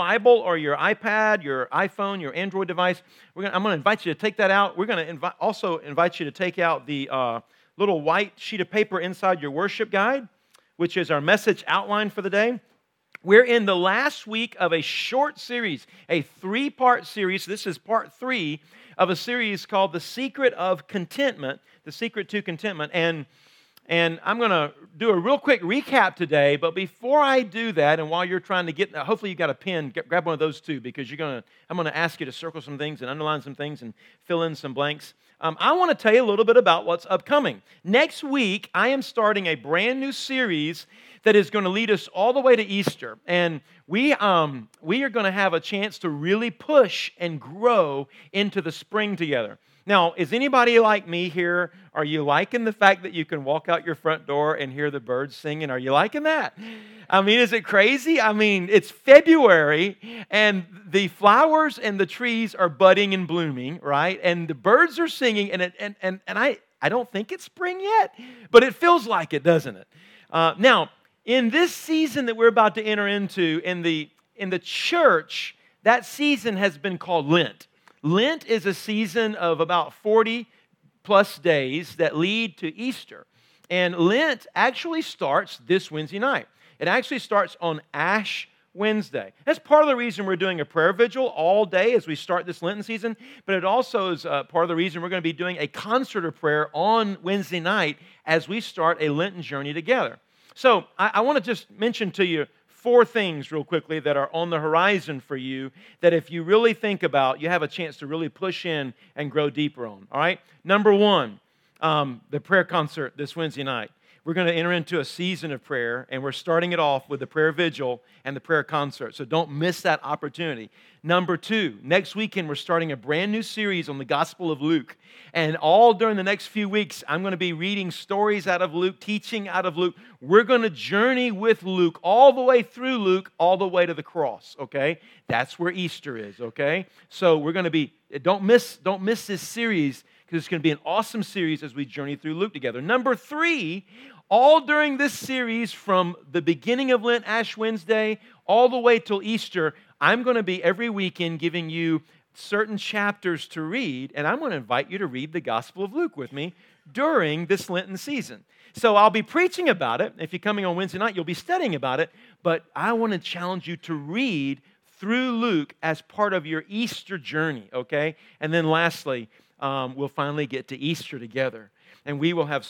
Bible or your iPad, your iPhone, your Android device, gonna, I'm going to invite you to take that out. We're going to also invite you to take out the uh, little white sheet of paper inside your worship guide, which is our message outline for the day. We're in the last week of a short series, a three part series. This is part three of a series called The Secret of Contentment, The Secret to Contentment. And and I'm going to do a real quick recap today. But before I do that, and while you're trying to get, hopefully you got a pen, grab one of those too, because you're going to, I'm going to ask you to circle some things and underline some things and fill in some blanks. Um, I want to tell you a little bit about what's upcoming. Next week, I am starting a brand new series that is going to lead us all the way to Easter. And we, um, we are going to have a chance to really push and grow into the spring together. Now, is anybody like me here? Are you liking the fact that you can walk out your front door and hear the birds singing? Are you liking that? I mean, is it crazy? I mean, it's February and the flowers and the trees are budding and blooming, right? And the birds are singing, and, it, and, and, and I, I don't think it's spring yet, but it feels like it, doesn't it? Uh, now, in this season that we're about to enter into in the, in the church, that season has been called Lent. Lent is a season of about 40 plus days that lead to Easter. And Lent actually starts this Wednesday night. It actually starts on Ash Wednesday. That's part of the reason we're doing a prayer vigil all day as we start this Lenten season, but it also is uh, part of the reason we're going to be doing a concert of prayer on Wednesday night as we start a Lenten journey together. So I, I want to just mention to you four things, real quickly, that are on the horizon for you that if you really think about, you have a chance to really push in and grow deeper on. All right? Number one, um, the prayer concert this Wednesday night. We're going to enter into a season of prayer, and we're starting it off with the prayer vigil and the prayer concert. So don't miss that opportunity. Number two, next weekend, we're starting a brand new series on the Gospel of Luke. And all during the next few weeks, I'm going to be reading stories out of Luke, teaching out of Luke. We're going to journey with Luke all the way through Luke, all the way to the cross, okay? That's where Easter is, okay? So we're going to be, don't miss, don't miss this series because it's going to be an awesome series as we journey through Luke together. Number three, all during this series, from the beginning of Lent, Ash Wednesday, all the way till Easter, I'm going to be every weekend giving you certain chapters to read, and I'm going to invite you to read the Gospel of Luke with me during this Lenten season. So I'll be preaching about it. If you're coming on Wednesday night, you'll be studying about it, but I want to challenge you to read through Luke as part of your Easter journey, okay? And then lastly, um, we'll finally get to Easter together. And we will have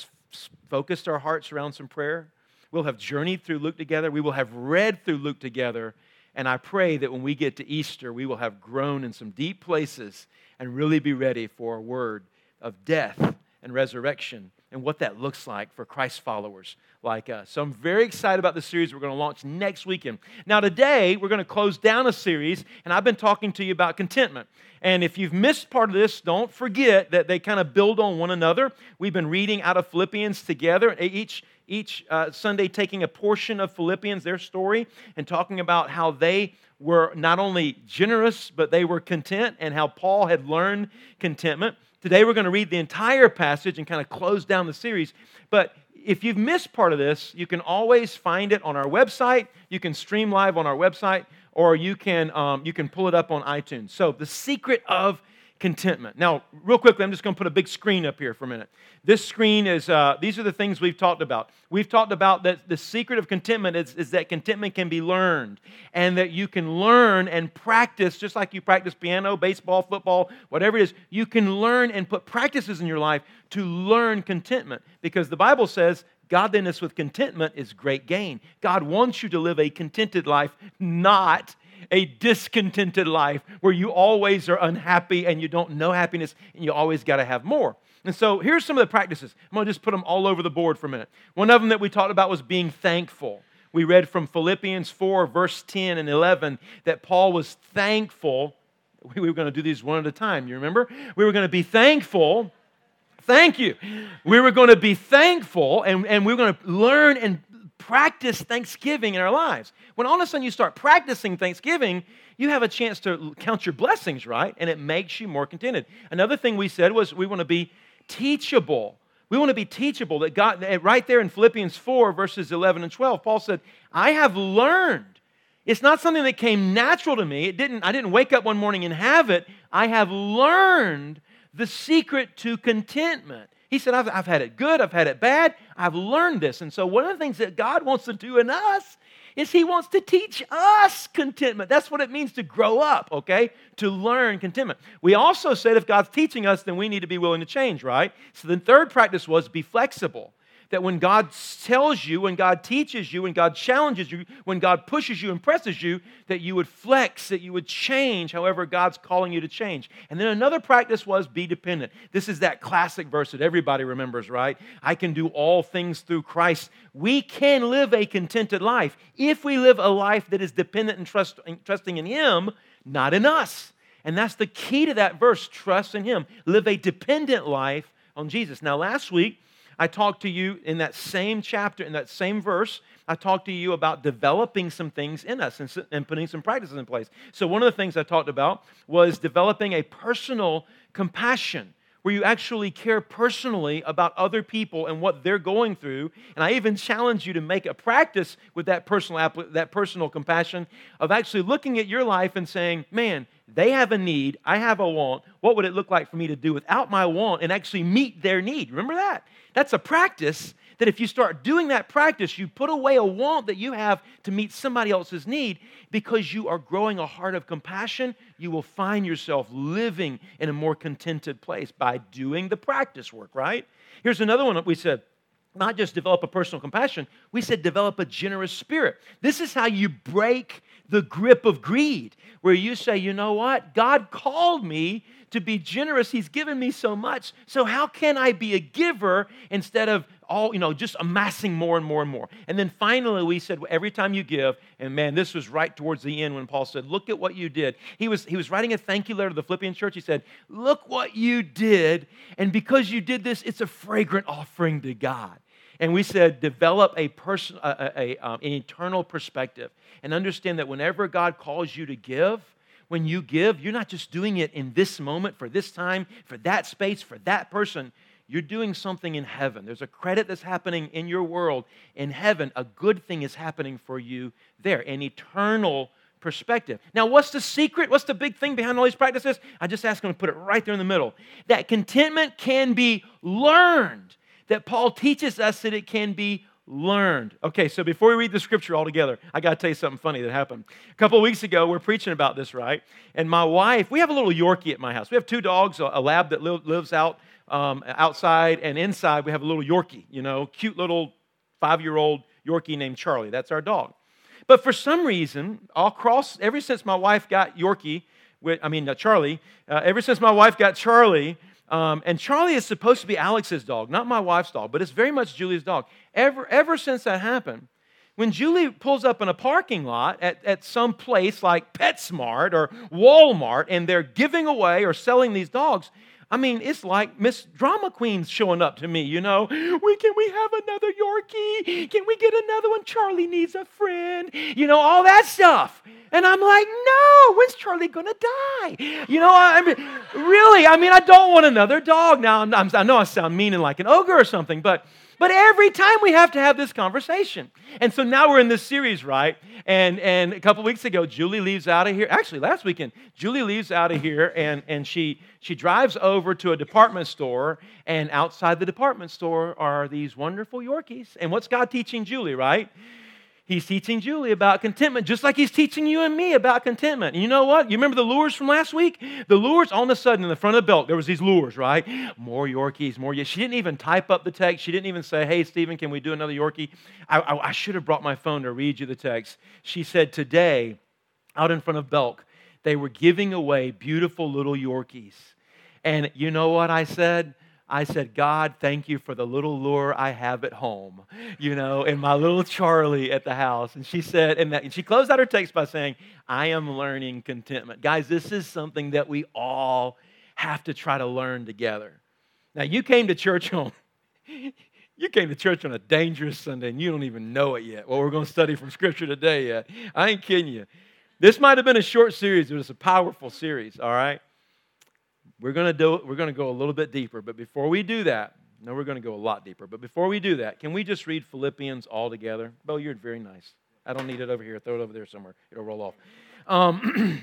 focused our hearts around some prayer. We'll have journeyed through Luke together. We will have read through Luke together. And I pray that when we get to Easter, we will have grown in some deep places and really be ready for a word of death and resurrection and what that looks like for Christ followers like us. So I'm very excited about the series we're going to launch next weekend. Now, today, we're going to close down a series, and I've been talking to you about contentment. And if you've missed part of this, don't forget that they kind of build on one another. We've been reading out of Philippians together, each, each uh, Sunday taking a portion of Philippians, their story, and talking about how they were not only generous, but they were content, and how Paul had learned contentment. Today we're going to read the entire passage and kind of close down the series. But if you've missed part of this, you can always find it on our website. You can stream live on our website, or you can, um, you can pull it up on iTunes. So, the secret of contentment. Now, real quickly, I'm just going to put a big screen up here for a minute. This screen is, uh, these are the things we've talked about. We've talked about that the secret of contentment is, is that contentment can be learned and that you can learn and practice, just like you practice piano, baseball, football, whatever it is, you can learn and put practices in your life to learn contentment because the Bible says godliness with contentment is great gain. God wants you to live a contented life, not a discontented life where you always are unhappy and you don't know happiness and you always got to have more. And so here's some of the practices. I'm going to just put them all over the board for a minute. One of them that we talked about was being thankful. We read from Philippians 4, verse 10 and 11, that Paul was thankful. We were going to do these one at a time, you remember? We were going to be thankful. Thank you. We were going to be thankful and, and we were going to learn and practice Thanksgiving in our lives. When all of a sudden you start practicing Thanksgiving, you have a chance to count your blessings, right? And it makes you more contented. Another thing we said was we want to be teachable. We want to be teachable. That God, right there in Philippians 4, verses 11 and 12, Paul said, I have learned It's not something that came natural to me. It didn't, I didn't wake up one morning and have it. I have learned the secret to contentment. He said, I've, I've had it good, I've had it bad, I've learned this. And so, one of the things that God wants to do in us is He wants to teach us contentment. That's what it means to grow up, okay? To learn contentment. We also said if God's teaching us, then we need to be willing to change, right? So, the third practice was be flexible that when God tells you, when God teaches you, when God challenges you, when God pushes you and presses you, that you would flex, that you would change however God's calling you to change. And then another practice was be dependent. This is that classic verse that everybody remembers, right? I can do all things through Christ. We can live a contented life if we live a life that is dependent and trust, trusting in Him, not in us. And that's the key to that verse trust in Him. Live a dependent life on Jesus. Now, last week, I talked to you in that same chapter, in that same verse, I talked to you about developing some things in us and, and putting some practices in place. So, one of the things I talked about was developing a personal compassion where you actually care personally about other people and what they're going through. And I even challenge you to make a practice with that personal, that personal compassion of actually looking at your life and saying, man, they have a need, I have a want. What would it look like for me to do without my want and actually meet their need? Remember that? That's a practice that if you start doing that practice, you put away a want that you have to meet somebody else's need because you are growing a heart of compassion, you will find yourself living in a more contented place by doing the practice work, right? Here's another one that we said not just develop a personal compassion, we said develop a generous spirit. This is how you break the grip of greed, where you say, you know what? God called me to be generous. He's given me so much. So how can I be a giver instead of all, you know, just amassing more and more and more? And then finally we said every time you give, and man, this was right towards the end when Paul said, Look at what you did. He was he was writing a thank you letter to the Philippian church. He said, Look what you did, and because you did this, it's a fragrant offering to God. And we said, develop a person, a, a, a um, an eternal perspective, and understand that whenever God calls you to give, when you give, you're not just doing it in this moment, for this time, for that space, for that person. You're doing something in heaven. There's a credit that's happening in your world. In heaven, a good thing is happening for you there, an eternal perspective. Now, what's the secret? What's the big thing behind all these practices? I just asked him to put it right there in the middle. That contentment can be learned, that Paul teaches us that it can be learned. Okay, so before we read the scripture all together, I got to tell you something funny that happened. A couple weeks ago, we're preaching about this, right? And my wife, we have a little Yorkie at my house. We have two dogs, a lab that lives out um, outside, and inside we have a little Yorkie, you know, cute little five year old Yorkie named Charlie. That's our dog. But for some reason, all across, ever since my wife got Yorkie, I mean, uh, Charlie, uh, ever since my wife got Charlie, um, and Charlie is supposed to be Alex's dog, not my wife's dog, but it's very much Julie's dog. Ever, ever since that happened, when Julie pulls up in a parking lot at, at some place like PetSmart or Walmart and they're giving away or selling these dogs, I mean, it's like Miss Drama Queen's showing up to me, you know. We can we have another Yorkie? Can we get another one? Charlie needs a friend. You know, all that stuff. And I'm like, no, when's Charlie gonna die? You know, I mean, really, I mean, I don't want another dog. Now, I'm, i know I sound mean and like an ogre or something, but but every time we have to have this conversation. And so now we're in this series, right? And, and a couple weeks ago, Julie leaves out of here. Actually, last weekend, Julie leaves out of here and, and she, she drives over to a department store. And outside the department store are these wonderful Yorkies. And what's God teaching Julie, right? He's teaching Julie about contentment, just like he's teaching you and me about contentment. And you know what? You remember the lures from last week? The lures, all of a sudden, in the front of the Belk, there was these lures, right? More Yorkies, more. She didn't even type up the text. She didn't even say, hey, Stephen, can we do another Yorkie? I, I, I should have brought my phone to read you the text. She said, today, out in front of Belk, they were giving away beautiful little Yorkies. And you know what I said? I said, God, thank you for the little lure I have at home, you know, and my little Charlie at the house. And she said, and, that, and she closed out her text by saying, I am learning contentment. Guys, this is something that we all have to try to learn together. Now, you came to church on. You came to church on a dangerous Sunday and you don't even know it yet. Well, we're going to study from Scripture today yet. I ain't kidding you. This might have been a short series, but it's a powerful series, all right? We're going to do we're going to go a little bit deeper, but before we do that, no, we're going to go a lot deeper. But before we do that, can we just read Philippians all together? Bo, you're very nice. I don't need it over here. Throw it over there somewhere. It'll roll off. Um,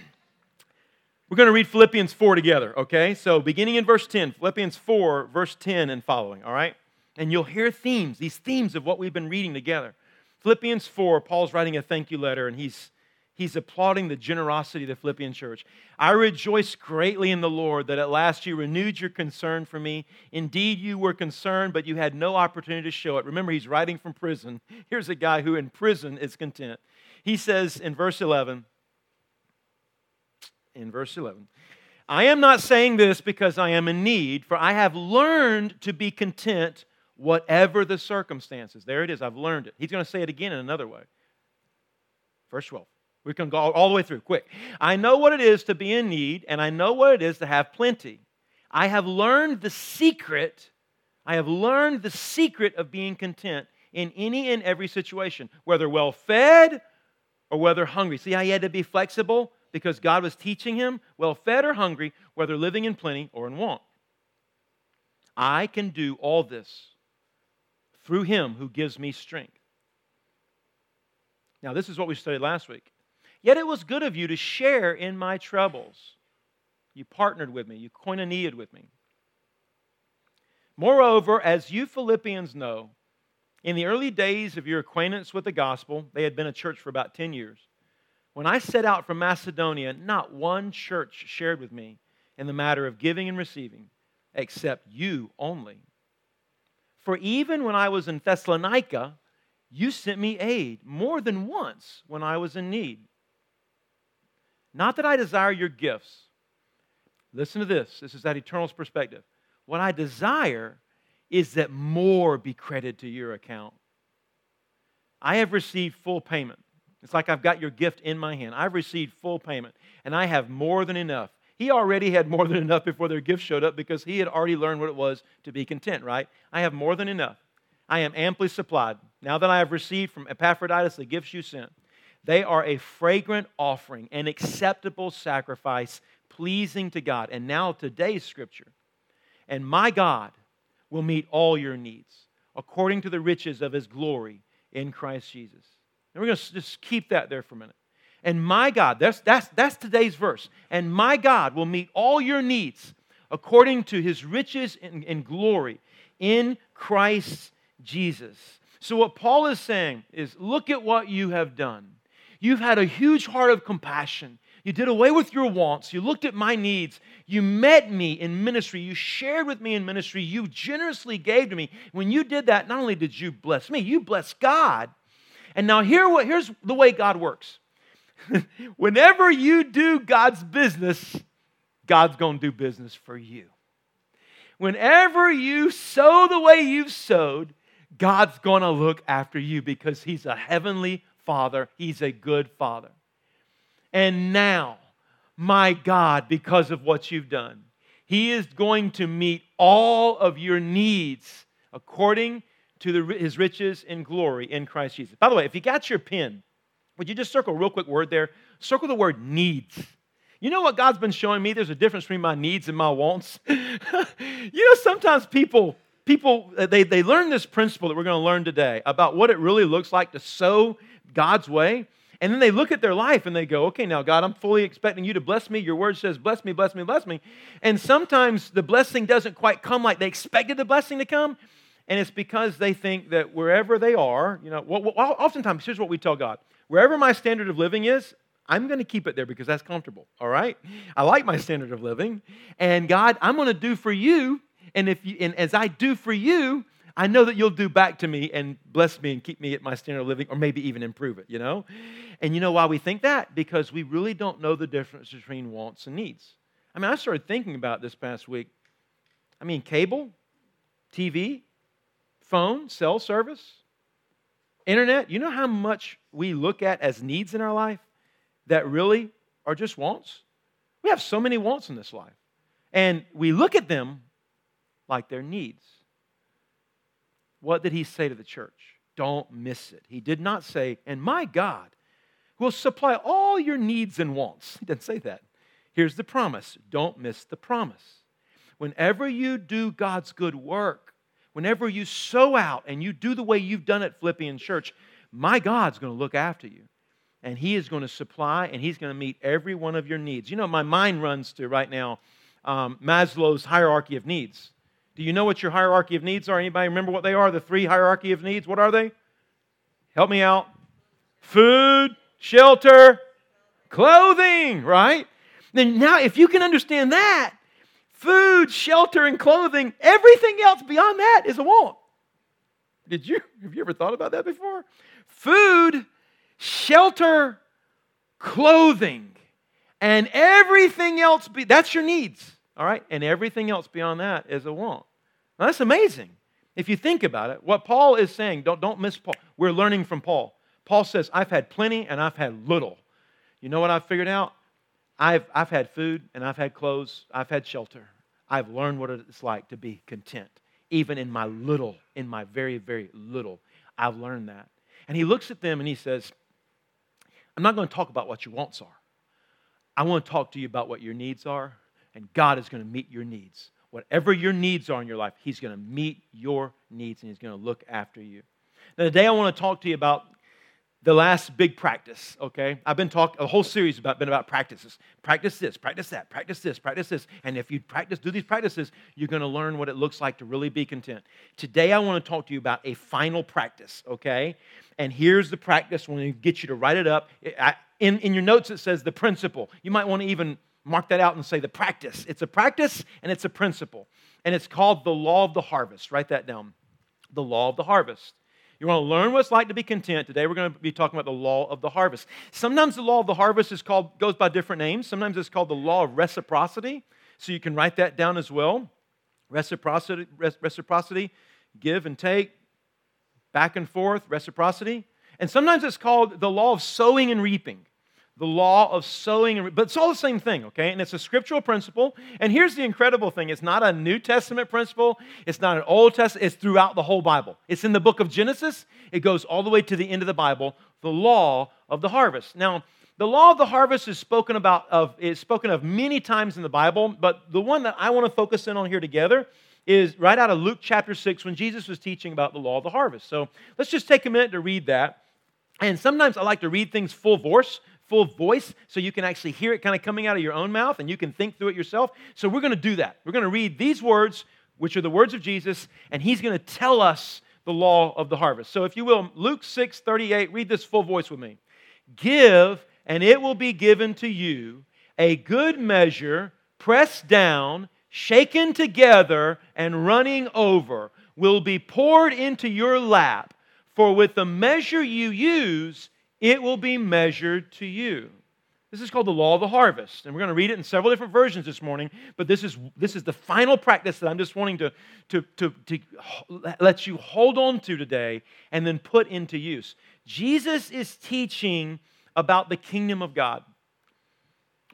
we're going to read Philippians 4 together, okay? So beginning in verse 10, Philippians 4, verse 10 and following, all right? And you'll hear themes, these themes of what we've been reading together. Philippians 4, Paul's writing a thank you letter, and he's he's applauding the generosity of the Philippian church. I rejoice greatly in the Lord that at last you renewed your concern for me. Indeed, you were concerned, but you had no opportunity to show it. Remember, he's writing from prison. Here's a guy who in prison is content. He says in verse 11, in verse 11, I am not saying this because I am in need, for I have learned to be content whatever the circumstances. There it is, I've learned it. He's going to say it again in another way. Verse 12. We can go all the way through quick. I know what it is to be in need, and I know what it is to have plenty. I have learned the secret. I have learned the secret of being content in any and every situation, whether well fed or whether hungry. See how he had to be flexible because God was teaching him, well fed or hungry, whether living in plenty or in want. I can do all this through him who gives me strength. Now, this is what we studied last week. Yet it was good of you to share in my troubles. You partnered with me, you koinoniaed with me. Moreover, as you Philippians know, in the early days of your acquaintance with the gospel, they had been a church for about 10 years. When I set out from Macedonia, not one church shared with me in the matter of giving and receiving, except you only. For even when I was in Thessalonica, you sent me aid more than once when I was in need. Not that I desire your gifts. Listen to this. This is that eternal perspective. What I desire is that more be credited to your account. I have received full payment. It's like I've got your gift in my hand. I've received full payment, and I have more than enough. He already had more than enough before their gift showed up because he had already learned what it was to be content, right? I have more than enough. I am amply supplied. Now that I have received from Epaphroditus the gifts you sent, they are a fragrant offering, an acceptable sacrifice, pleasing to God. And now today's scripture. And my God will meet all your needs according to the riches of his glory in Christ Jesus. And we're going to just keep that there for a minute. And my God, that's, that's, that's today's verse. And my God will meet all your needs according to his riches and glory in Christ Jesus. So, what Paul is saying is look at what you have done. You've had a huge heart of compassion. You did away with your wants. You looked at my needs. You met me in ministry. You shared with me in ministry. You generously gave to me. When you did that, not only did you bless me, you blessed God. And now here, here's the way God works. Whenever you do God's business, God's going to do business for you. Whenever you sow the way you've sowed, God's going to look after you because He's a heavenly Father. He's a good Father. And now, my God, because of what you've done, He is going to meet all of your needs according to the, His riches and glory in Christ Jesus. By the way, if you got your pen, would you just circle a real quick word there? Circle the word needs. You know what God's been showing me? There's a difference between my needs and my wants. you know, sometimes people people they, they learn this principle that we're going to learn today about what it really looks like to sow God's way. And then they look at their life and they go, okay, now, God, I'm fully expecting you to bless me. Your word says, bless me, bless me, bless me. And sometimes the blessing doesn't quite come like they expected the blessing to come. And it's because they think that wherever they are, you know, well, oftentimes, here's what we tell God wherever my standard of living is, I'm going to keep it there because that's comfortable, all right? I like my standard of living. And God, I'm going to do for you. And, if you, and as I do for you, I know that you'll do back to me and bless me and keep me at my standard of living, or maybe even improve it, you know? And you know why we think that? Because we really don't know the difference between wants and needs. I mean, I started thinking about this past week. I mean, cable, TV, phone, cell service, internet. You know how much we look at as needs in our life that really are just wants? We have so many wants in this life. And we look at them like they're needs. What did he say to the church? Don't miss it. He did not say, and my God will supply all your needs and wants. He didn't say that. Here's the promise don't miss the promise. Whenever you do God's good work, whenever you sow out and you do the way you've done at Philippian Church, my God's going to look after you. And He is going to supply and He's going to meet every one of your needs. You know, my mind runs to right now um, Maslow's hierarchy of needs. Do you know what your hierarchy of needs are? Anybody remember what they are? The three hierarchy of needs? What are they? Help me out. Food, shelter, clothing, right? Then now, if you can understand that, food, shelter, and clothing, everything else beyond that is a want. Did you have you ever thought about that before? Food, shelter, clothing, and everything else be, that's your needs. All right? And everything else beyond that is a want. Now, that's amazing. If you think about it, what Paul is saying, don't, don't miss Paul. We're learning from Paul. Paul says, I've had plenty and I've had little. You know what I've figured out? I've, I've had food and I've had clothes, I've had shelter. I've learned what it's like to be content, even in my little, in my very, very little. I've learned that. And he looks at them and he says, I'm not going to talk about what your wants are. I want to talk to you about what your needs are and God is going to meet your needs. Whatever your needs are in your life, He's going to meet your needs and He's going to look after you. Now, today I want to talk to you about the last big practice, okay? I've been talking, a whole series about, been about practices. Practice this, practice that, practice this, practice this. And if you practice, do these practices, you're going to learn what it looks like to really be content. Today I want to talk to you about a final practice, okay? And here's the practice when we get you to write it up. In, in your notes, it says the principle. You might want to even mark that out and say the practice. It's a practice and it's a principle. And it's called the law of the harvest. Write that down. The law of the harvest. You want to learn what it's like to be content. Today we're going to be talking about the law of the harvest. Sometimes the law of the harvest is called goes by different names. Sometimes it's called the law of reciprocity. So you can write that down as well. Reciprocity, reciprocity, give and take, back and forth, reciprocity. And sometimes it's called the law of sowing and reaping the law of sowing, but it's all the same thing, okay? And it's a scriptural principle. And here's the incredible thing it's not a New Testament principle, it's not an Old Testament, it's throughout the whole Bible. It's in the book of Genesis, it goes all the way to the end of the Bible, the law of the harvest. Now, the law of the harvest is spoken about of is spoken of many times in the Bible, but the one that I want to focus in on here together is right out of Luke chapter 6 when Jesus was teaching about the law of the harvest. So let's just take a minute to read that. And sometimes I like to read things full voice, full voice so you can actually hear it kind of coming out of your own mouth and you can think through it yourself. So we're going to do that. We're going to read these words, which are the words of Jesus, and he's going to tell us the law of the harvest. So if you will, Luke 6 38, read this full voice with me. Give, and it will be given to you a good measure, pressed down, shaken together, and running over, will be poured into your lap. For with the measure you use, it will be measured to you. This is called the law of the harvest. And we're going to read it in several different versions this morning, but this is, this is the final practice that I'm just wanting to, to, to, to let you hold on to today and then put into use. Jesus is teaching about the kingdom of God,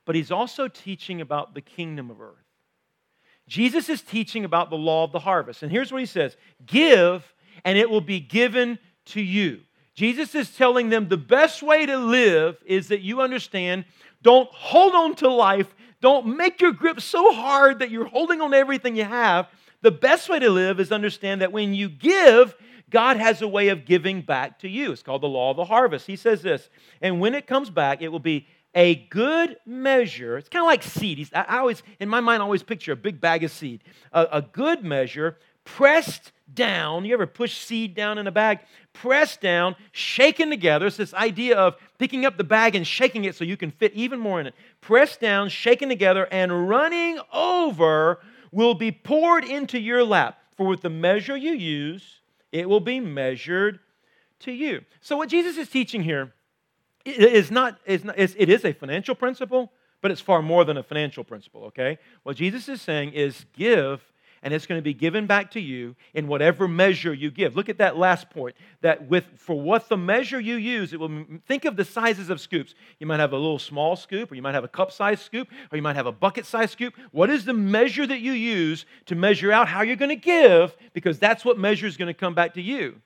but he's also teaching about the kingdom of earth. Jesus is teaching about the law of the harvest. And here's what he says Give, and it will be given to you. Jesus is telling them the best way to live is that you understand don't hold on to life, don't make your grip so hard that you're holding on to everything you have. The best way to live is understand that when you give, God has a way of giving back to you. It's called the law of the harvest. He says this, and when it comes back, it will be a good measure. It's kind of like seed. I always, in my mind, I always picture a big bag of seed. A, a good measure, pressed down. You ever push seed down in a bag? Pressed down, shaken together. It's this idea of picking up the bag and shaking it so you can fit even more in it. Pressed down, shaken together, and running over will be poured into your lap. For with the measure you use, it will be measured to you. So, what Jesus is teaching here is not, is not it is a financial principle, but it's far more than a financial principle, okay? What Jesus is saying is give and it's going to be given back to you in whatever measure you give. Look at that last point that with for what the measure you use, it will think of the sizes of scoops. You might have a little small scoop, or you might have a cup size scoop, or you might have a bucket size scoop. What is the measure that you use to measure out how you're going to give? Because that's what measure is going to come back to you.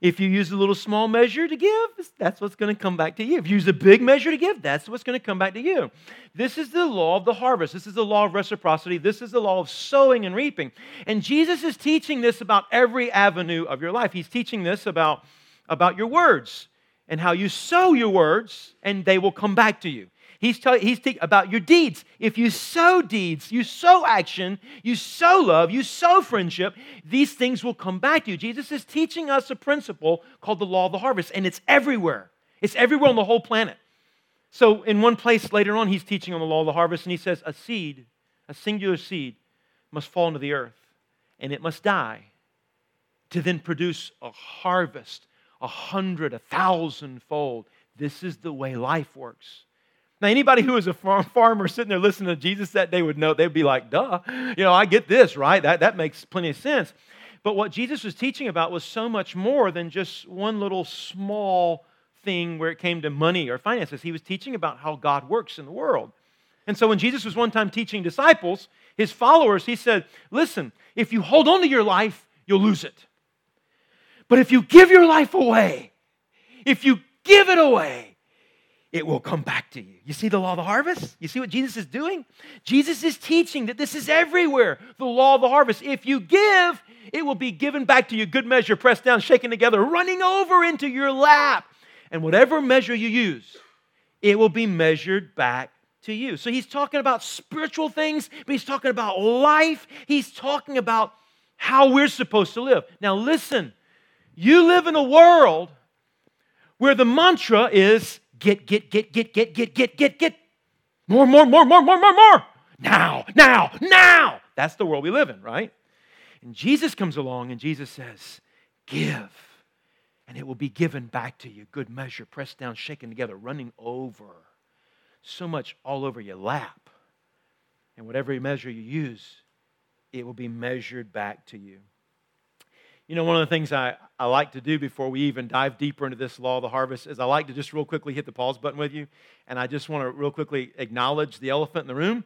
If you use a little small measure to give, that's what's going to come back to you. If you use a big measure to give, that's what's going to come back to you. This is the law of the harvest. This is the law of reciprocity. This is the law of sowing and reaping. And Jesus is teaching this about every avenue of your life. He's teaching this about about your words and how you sow your words, and they will come back to you. He's telling he's about your deeds. If you sow deeds, you sow action, you sow love, you sow friendship, these things will come back to you. Jesus is teaching us a principle called the law of the harvest, and it's everywhere. It's everywhere on the whole planet. So, in one place later on, he's teaching on the law of the harvest, and he says, A seed, a singular seed, must fall into the earth, and it must die to then produce a harvest, a hundred, a thousandfold. This is the way life works. Now, anybody who is a farmer sitting there listening to Jesus that day would know, they'd be like, duh, you know, I get this, right? That, that makes plenty of sense. But what Jesus was teaching about was so much more than just one little small thing where it came to money or finances. He was teaching about how God works in the world. And so when Jesus was one time teaching disciples, his followers, he said, Listen, if you hold on to your life, you'll lose it. But if you give your life away, if you give it away, it will come back to you. You see the law of the harvest? You see what Jesus is doing? Jesus is teaching that this is everywhere the law of the harvest. If you give, it will be given back to you, good measure, pressed down, shaken together, running over into your lap. And whatever measure you use, it will be measured back to you. So he's talking about spiritual things, but he's talking about life. He's talking about how we're supposed to live. Now, listen, you live in a world where the mantra is get, get, get, get, get, get, get, get, get. More, more, more, more, more, more, more. Now, now, now. That's the world we live in, right? And Jesus comes along and Jesus says, Give, and it will be given back to you. Good measure, pressed down, shaken together, running over. So much all over your lap. And whatever measure you use, it will be measured back to you. You know, one of the things I, I like to do before we even dive deeper into this law of the harvest is I like to just real quickly hit the pause button with you. And I just want to real quickly acknowledge the elephant in the room.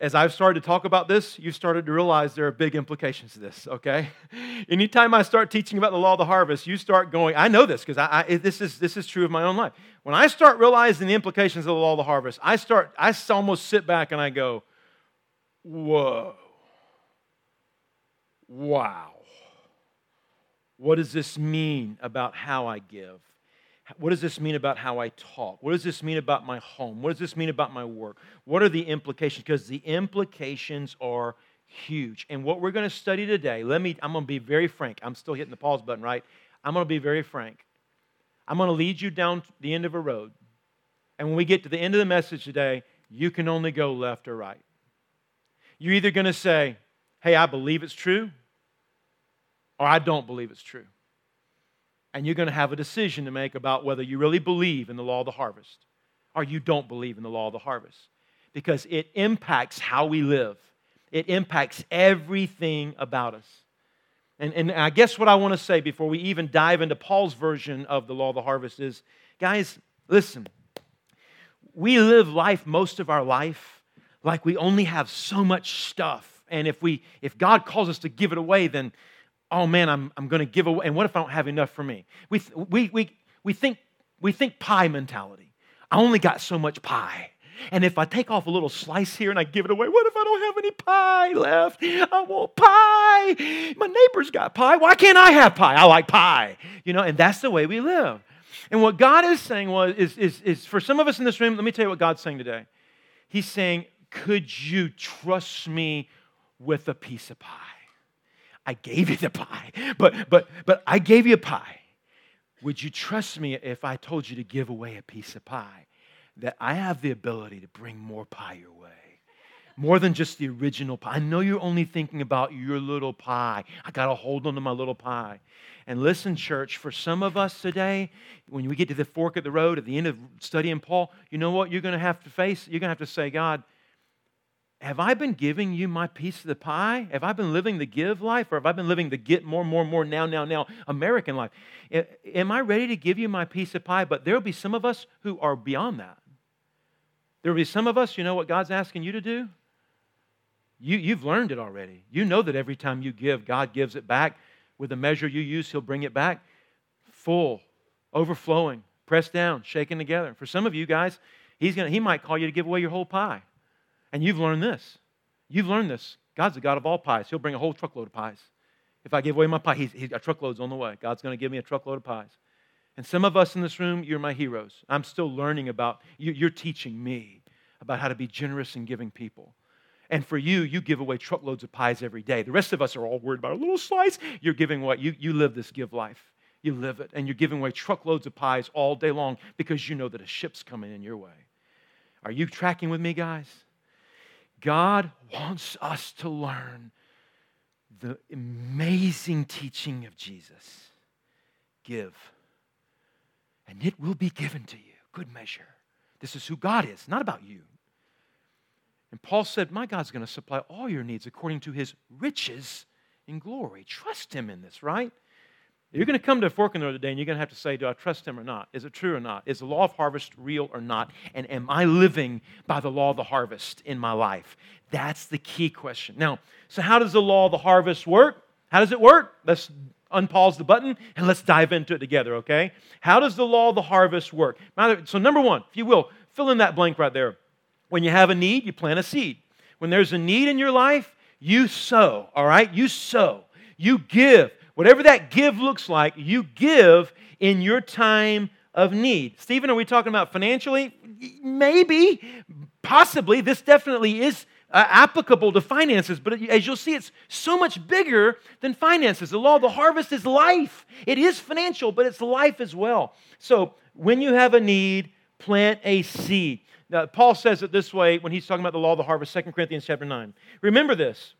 As I've started to talk about this, you've started to realize there are big implications to this, okay? Anytime I start teaching about the law of the harvest, you start going, I know this because I, I, this, is, this is true of my own life. When I start realizing the implications of the law of the harvest, I start, I almost sit back and I go, whoa, wow what does this mean about how I give? What does this mean about how I talk? What does this mean about my home? What does this mean about my work? What are the implications? Because the implications are huge. And what we're going to study today, let me, I'm going to be very frank. I'm still hitting the pause button, right? I'm going to be very frank. I'm going to lead you down the end of a road. And when we get to the end of the message today, you can only go left or right. You're either going to say, hey, I believe it's true, or I don't believe it's true. And you're going to have a decision to make about whether you really believe in the law of the harvest or you don't believe in the law of the harvest because it impacts how we live, it impacts everything about us. And, and I guess what I want to say before we even dive into Paul's version of the law of the harvest is guys, listen, we live life most of our life like we only have so much stuff. And if, we, if God calls us to give it away, then oh man, I'm, I'm going to give away. And what if I don't have enough for me? We, we, we, we, think, we think pie mentality. I only got so much pie. And if I take off a little slice here and I give it away, what if I don't have any pie left? I want pie. My neighbor's got pie. Why can't I have pie? I like pie. You know, and that's the way we live. And what God is saying was, is, is, is for some of us in this room, let me tell you what God's saying today. He's saying, could you trust me with a piece of pie? I gave you the pie, but, but, but I gave you a pie. Would you trust me if I told you to give away a piece of pie? That I have the ability to bring more pie your way. More than just the original pie. I know you're only thinking about your little pie. I got to hold on to my little pie. And listen, church, for some of us today, when we get to the fork of the road at the end of studying Paul, you know what you're going to have to face? You're going to have to say, God, have I been giving you my piece of the pie? Have I been living the give life or have I been living the get more, more, more, now, now, now American life? Am I ready to give you my piece of pie? But there will be some of us who are beyond that. There will be some of us, you know what God's asking you to do? You, you've learned it already. You know that every time you give, God gives it back. With the measure you use, He'll bring it back full, overflowing, pressed down, shaken together. For some of you guys, he's gonna, He might call you to give away your whole pie. And you've learned this. You've learned this. God's the God of all pies. He'll bring a whole truckload of pies. If I give away my pie, he's, he's got truckloads on the way. God's going to give me a truckload of pies. And some of us in this room, you're my heroes. I'm still learning about you. You're teaching me about how to be generous and giving people. And for you, you give away truckloads of pies every day. The rest of us are all worried about a little slice. You're giving what? You, you live this give life. You live it. And you're giving away truckloads of pies all day long because you know that a ship's coming in your way. Are you tracking with me, guys? God wants us to learn the amazing teaching of Jesus. Give, and it will be given to you. Good measure. This is who God is, not about you. And Paul said, My God's going to supply all your needs according to his riches in glory. Trust him in this, right? You're going to come to a fork in the road today and you're going to have to say, Do I trust him or not? Is it true or not? Is the law of harvest real or not? And am I living by the law of the harvest in my life? That's the key question. Now, so how does the law of the harvest work? How does it work? Let's unpause the button and let's dive into it together, okay? How does the law of the harvest work? So, number one, if you will, fill in that blank right there. When you have a need, you plant a seed. When there's a need in your life, you sow, all right? You sow. You give. Whatever that give looks like, you give in your time of need. Stephen, are we talking about financially? Maybe, possibly. This definitely is uh, applicable to finances, but as you'll see, it's so much bigger than finances. The law of the harvest is life. It is financial, but it's life as well. So when you have a need, plant a seed. Now, Paul says it this way when he's talking about the law of the harvest, 2 Corinthians chapter 9. Remember this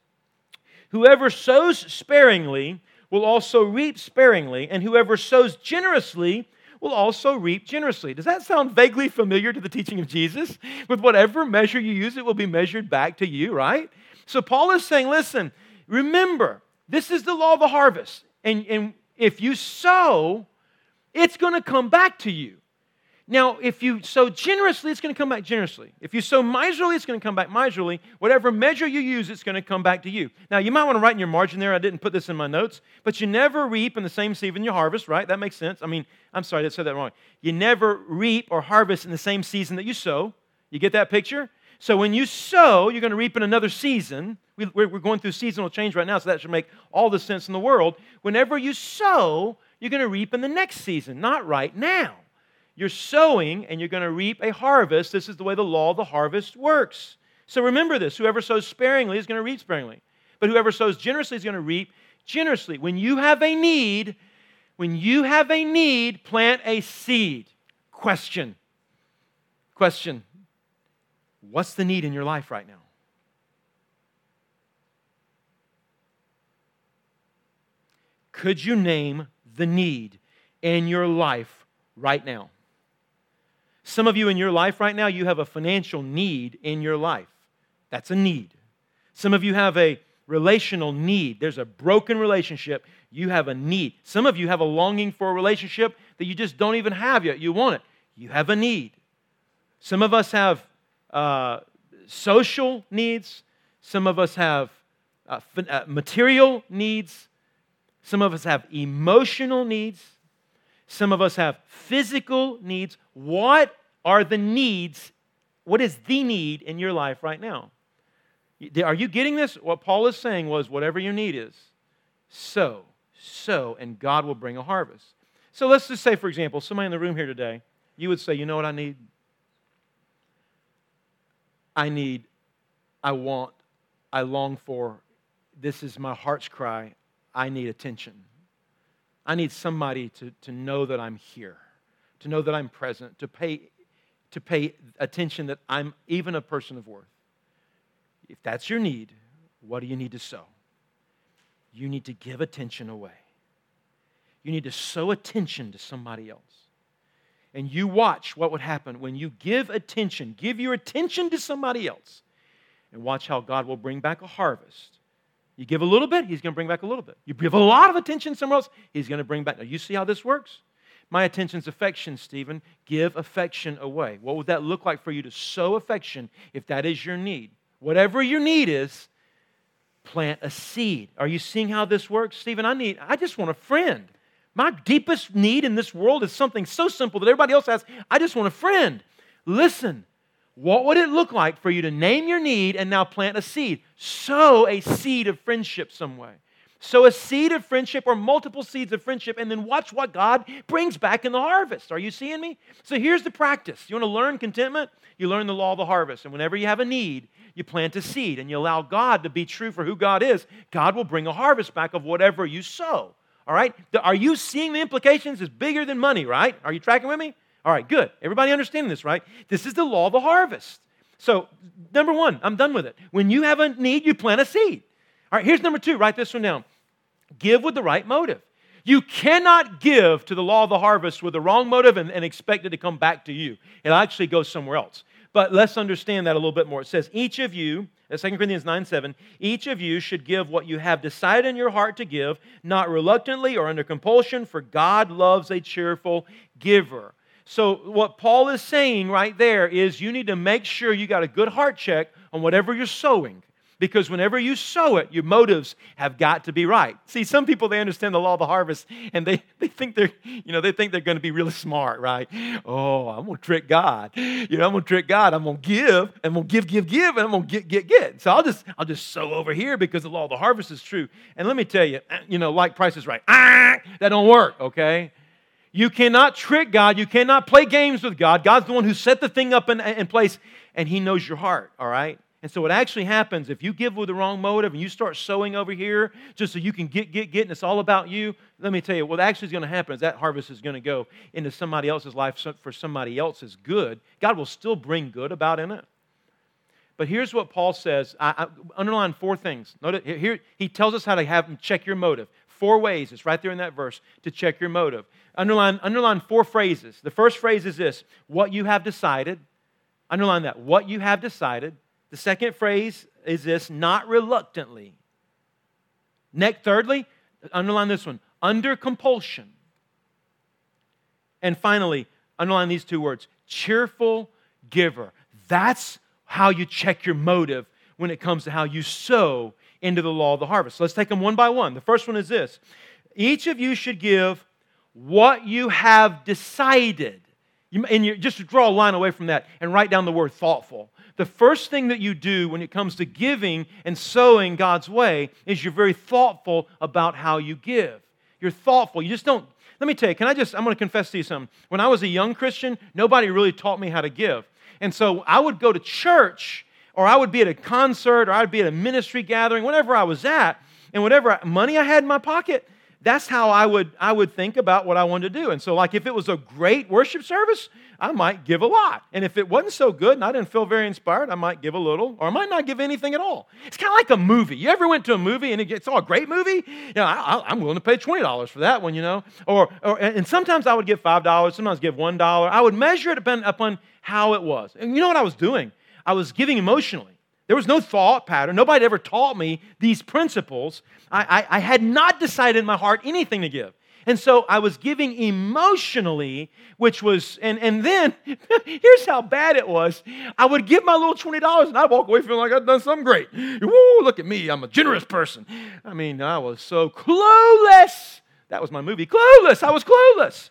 whoever sows sparingly will also reap sparingly, and whoever sows generously will also reap generously. Does that sound vaguely familiar to the teaching of Jesus? With whatever measure you use, it will be measured back to you, right? So Paul is saying, listen, remember, this is the law of the harvest. And, and if you sow, it's going to come back to you. Now, if you sow generously, it's going to come back generously. If you sow miserly, it's going to come back miserly. Whatever measure you use, it's going to come back to you. Now, you might want to write in your margin there. I didn't put this in my notes, but you never reap in the same season you harvest, right? That makes sense. I mean, I'm sorry, I said that wrong. You never reap or harvest in the same season that you sow. You get that picture? So when you sow, you're going to reap in another season. We're going through seasonal change right now, so that should make all the sense in the world. Whenever you sow, you're going to reap in the next season, not right now. You're sowing and you're going to reap a harvest. This is the way the law of the harvest works. So remember this whoever sows sparingly is going to reap sparingly, but whoever sows generously is going to reap generously. When you have a need, when you have a need, plant a seed. Question. Question. What's the need in your life right now? Could you name the need in your life right now? Some of you in your life right now, you have a financial need in your life. That's a need. Some of you have a relational need. There's a broken relationship. You have a need. Some of you have a longing for a relationship that you just don't even have yet. You want it. You have a need. Some of us have uh, social needs. Some of us have uh, uh, material needs. Some of us have emotional needs. Some of us have physical needs. What are the needs? What is the need in your life right now? Are you getting this? What Paul is saying was whatever your need is, sow, sow, and God will bring a harvest. So let's just say, for example, somebody in the room here today, you would say, you know what I need? I need, I want, I long for, this is my heart's cry. I need attention. I need somebody to, to know that I'm here, to know that I'm present, to pay, to pay attention that I'm even a person of worth. If that's your need, what do you need to sow? You need to give attention away. You need to sow attention to somebody else. And you watch what would happen when you give attention, give your attention to somebody else, and watch how God will bring back a harvest you give a little bit, he's going to bring back a little bit. You give a lot of attention somewhere else, he's going to bring back. Now, you see how this works? My attention's affection, Stephen. Give affection away. What would that look like for you to sow affection if that is your need? Whatever your need is, plant a seed. Are you seeing how this works? Stephen, I need, I just want a friend. My deepest need in this world is something so simple that everybody else has. I just want a friend. Listen, what would it look like for you to name your need and now plant a seed? Sow a seed of friendship some way. Sow a seed of friendship or multiple seeds of friendship, and then watch what God brings back in the harvest. Are you seeing me? So here's the practice. You want to learn contentment? You learn the law of the harvest. And whenever you have a need, you plant a seed and you allow God to be true for who God is. God will bring a harvest back of whatever you sow. All right? Are you seeing the implications? It's bigger than money, right? Are you tracking with me? All right, good. Everybody understanding this, right? This is the law of the harvest. So, number one, I'm done with it. When you have a need, you plant a seed. All right, here's number two. Write this one down. Give with the right motive. You cannot give to the law of the harvest with the wrong motive and, and expect it to come back to you. It actually goes somewhere else. But let's understand that a little bit more. It says, each of you, 2 uh, Corinthians 9 7, each of you should give what you have decided in your heart to give, not reluctantly or under compulsion, for God loves a cheerful giver. So, what Paul is saying right there is you need to make sure you got a good heart check on whatever you're sowing because whenever you sow it, your motives have got to be right. See, some people they understand the law of the harvest and they, they think they're, you know, they think they're to be really smart, right? Oh, I'm gonna trick God. You know, I'm gonna trick God. I'm gonna give, and I'm gonna give, give, give, and I'm gonna get, get, get. So I'll just I'll just sow over here because the law of the harvest is true. And let me tell you, you know, like price is right. Ah, that don't work, okay? You cannot trick God. You cannot play games with God. God's the one who set the thing up in, in place, and He knows your heart, all right? And so, what actually happens if you give with the wrong motive and you start sowing over here just so you can get, get, get, and it's all about you, let me tell you, what actually is going to happen is that harvest is going to go into somebody else's life for somebody else's good. God will still bring good about in it. But here's what Paul says. I, I underline four things. Notice here he tells us how to have check your motive. Four ways. It's right there in that verse to check your motive. Underline, underline four phrases. The first phrase is this: what you have decided. Underline that. What you have decided. The second phrase is this not reluctantly. Next, thirdly, underline this one under compulsion. And finally, underline these two words cheerful giver. That's how you check your motive when it comes to how you sow into the law of the harvest. Let's take them one by one. The first one is this each of you should give what you have decided. and you, just draw a line away from that and write down the word thoughtful the first thing that you do when it comes to giving and sowing God's way is you're very thoughtful about how you give. You're thoughtful. You just don't. Let me tell you, can I just, I'm going to confess to you something. When I was a young Christian, nobody really taught me how to give. And so I would go to church or I would be at a concert or I'd be at a ministry gathering, whatever I was at, and whatever money I had in my pocket, that's how I would, I would think about what I wanted to do. And so, like, if it was a great worship service, I might give a lot. And if it wasn't so good and I didn't feel very inspired, I might give a little, or I might not give anything at all. It's kind of like a movie. You ever went to a movie and it's all a great movie? You know, I, am willing to pay $20 for that one, you know? Or, or, and sometimes I would give $5, sometimes give $1. I would measure it upon, upon how it was. And you know what I was doing? I was giving emotionally. There was no thought pattern. Nobody ever taught me these principles. I, I, I, had not decided in my heart anything to give. And so I was giving emotionally, which was, and, and then here's how bad it was. I would give my little $20 and I'd walk away feeling like I'd done something great. Woo, look at me, I'm a generous person. I mean, I was so clueless. That was my movie, Clueless. I was clueless.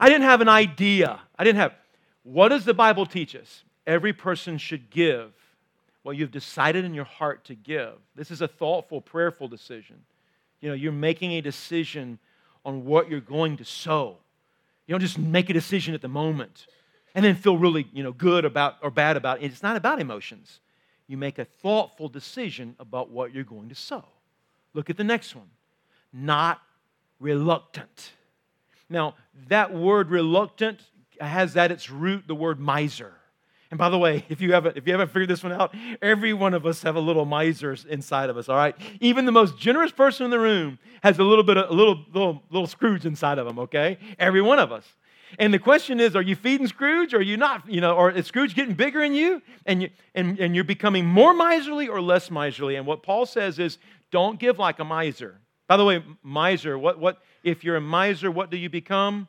I didn't have an idea. I didn't have, what does the Bible teach us? Every person should give what you've decided in your heart to give. This is a thoughtful, prayerful decision. You know, you're making a decision on what you're going to sow. You don't just make a decision at the moment and then feel really, you know, good about or bad about it. It's not about emotions. You make a thoughtful decision about what you're going to sow. Look at the next one. Not reluctant. Now, that word reluctant has at its root the word miser. And by the way, if you haven't if you haven't figured this one out, every one of us have a little miser inside of us. All right, even the most generous person in the room has a little bit of a little little little Scrooge inside of them. Okay, every one of us. And the question is, are you feeding Scrooge or are you not? You know, or is Scrooge getting bigger in you and, you and, and you're becoming more miserly or less miserly? And what Paul says is, don't give like a miser. By the way, miser, what, what if you're a miser, what do you become?